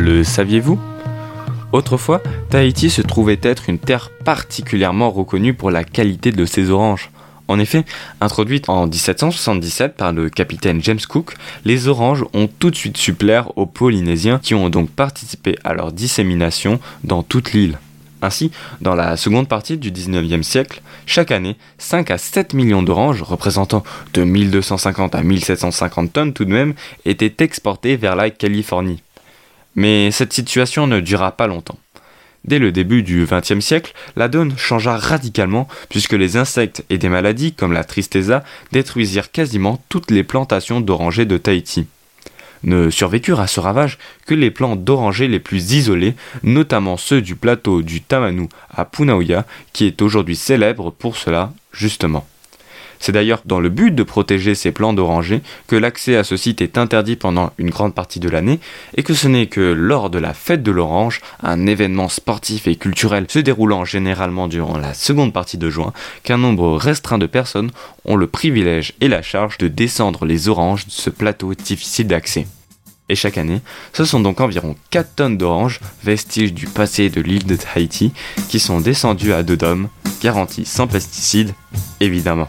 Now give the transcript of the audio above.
Le saviez-vous? Autrefois, Tahiti se trouvait être une terre particulièrement reconnue pour la qualité de ses oranges. En effet, introduites en 1777 par le capitaine James Cook, les oranges ont tout de suite su plaire aux Polynésiens qui ont donc participé à leur dissémination dans toute l'île. Ainsi, dans la seconde partie du 19e siècle, chaque année, 5 à 7 millions d'oranges, représentant de 1250 à 1750 tonnes tout de même, étaient exportées vers la Californie. Mais cette situation ne dura pas longtemps. Dès le début du XXe siècle, la donne changea radicalement puisque les insectes et des maladies comme la tristeza détruisirent quasiment toutes les plantations d'orangers de Tahiti. Ne survécurent à ce ravage que les plants d'orangers les plus isolés, notamment ceux du plateau du Tamanu à Punaoya, qui est aujourd'hui célèbre pour cela justement. C'est d'ailleurs dans le but de protéger ces plants d'orangers que l'accès à ce site est interdit pendant une grande partie de l'année et que ce n'est que lors de la fête de l'orange, un événement sportif et culturel se déroulant généralement durant la seconde partie de juin, qu'un nombre restreint de personnes ont le privilège et la charge de descendre les oranges de ce plateau difficile d'accès. Et chaque année, ce sont donc environ 4 tonnes d'oranges, vestiges du passé de l'île de Tahiti, qui sont descendues à Dodome, garanties sans pesticides, évidemment.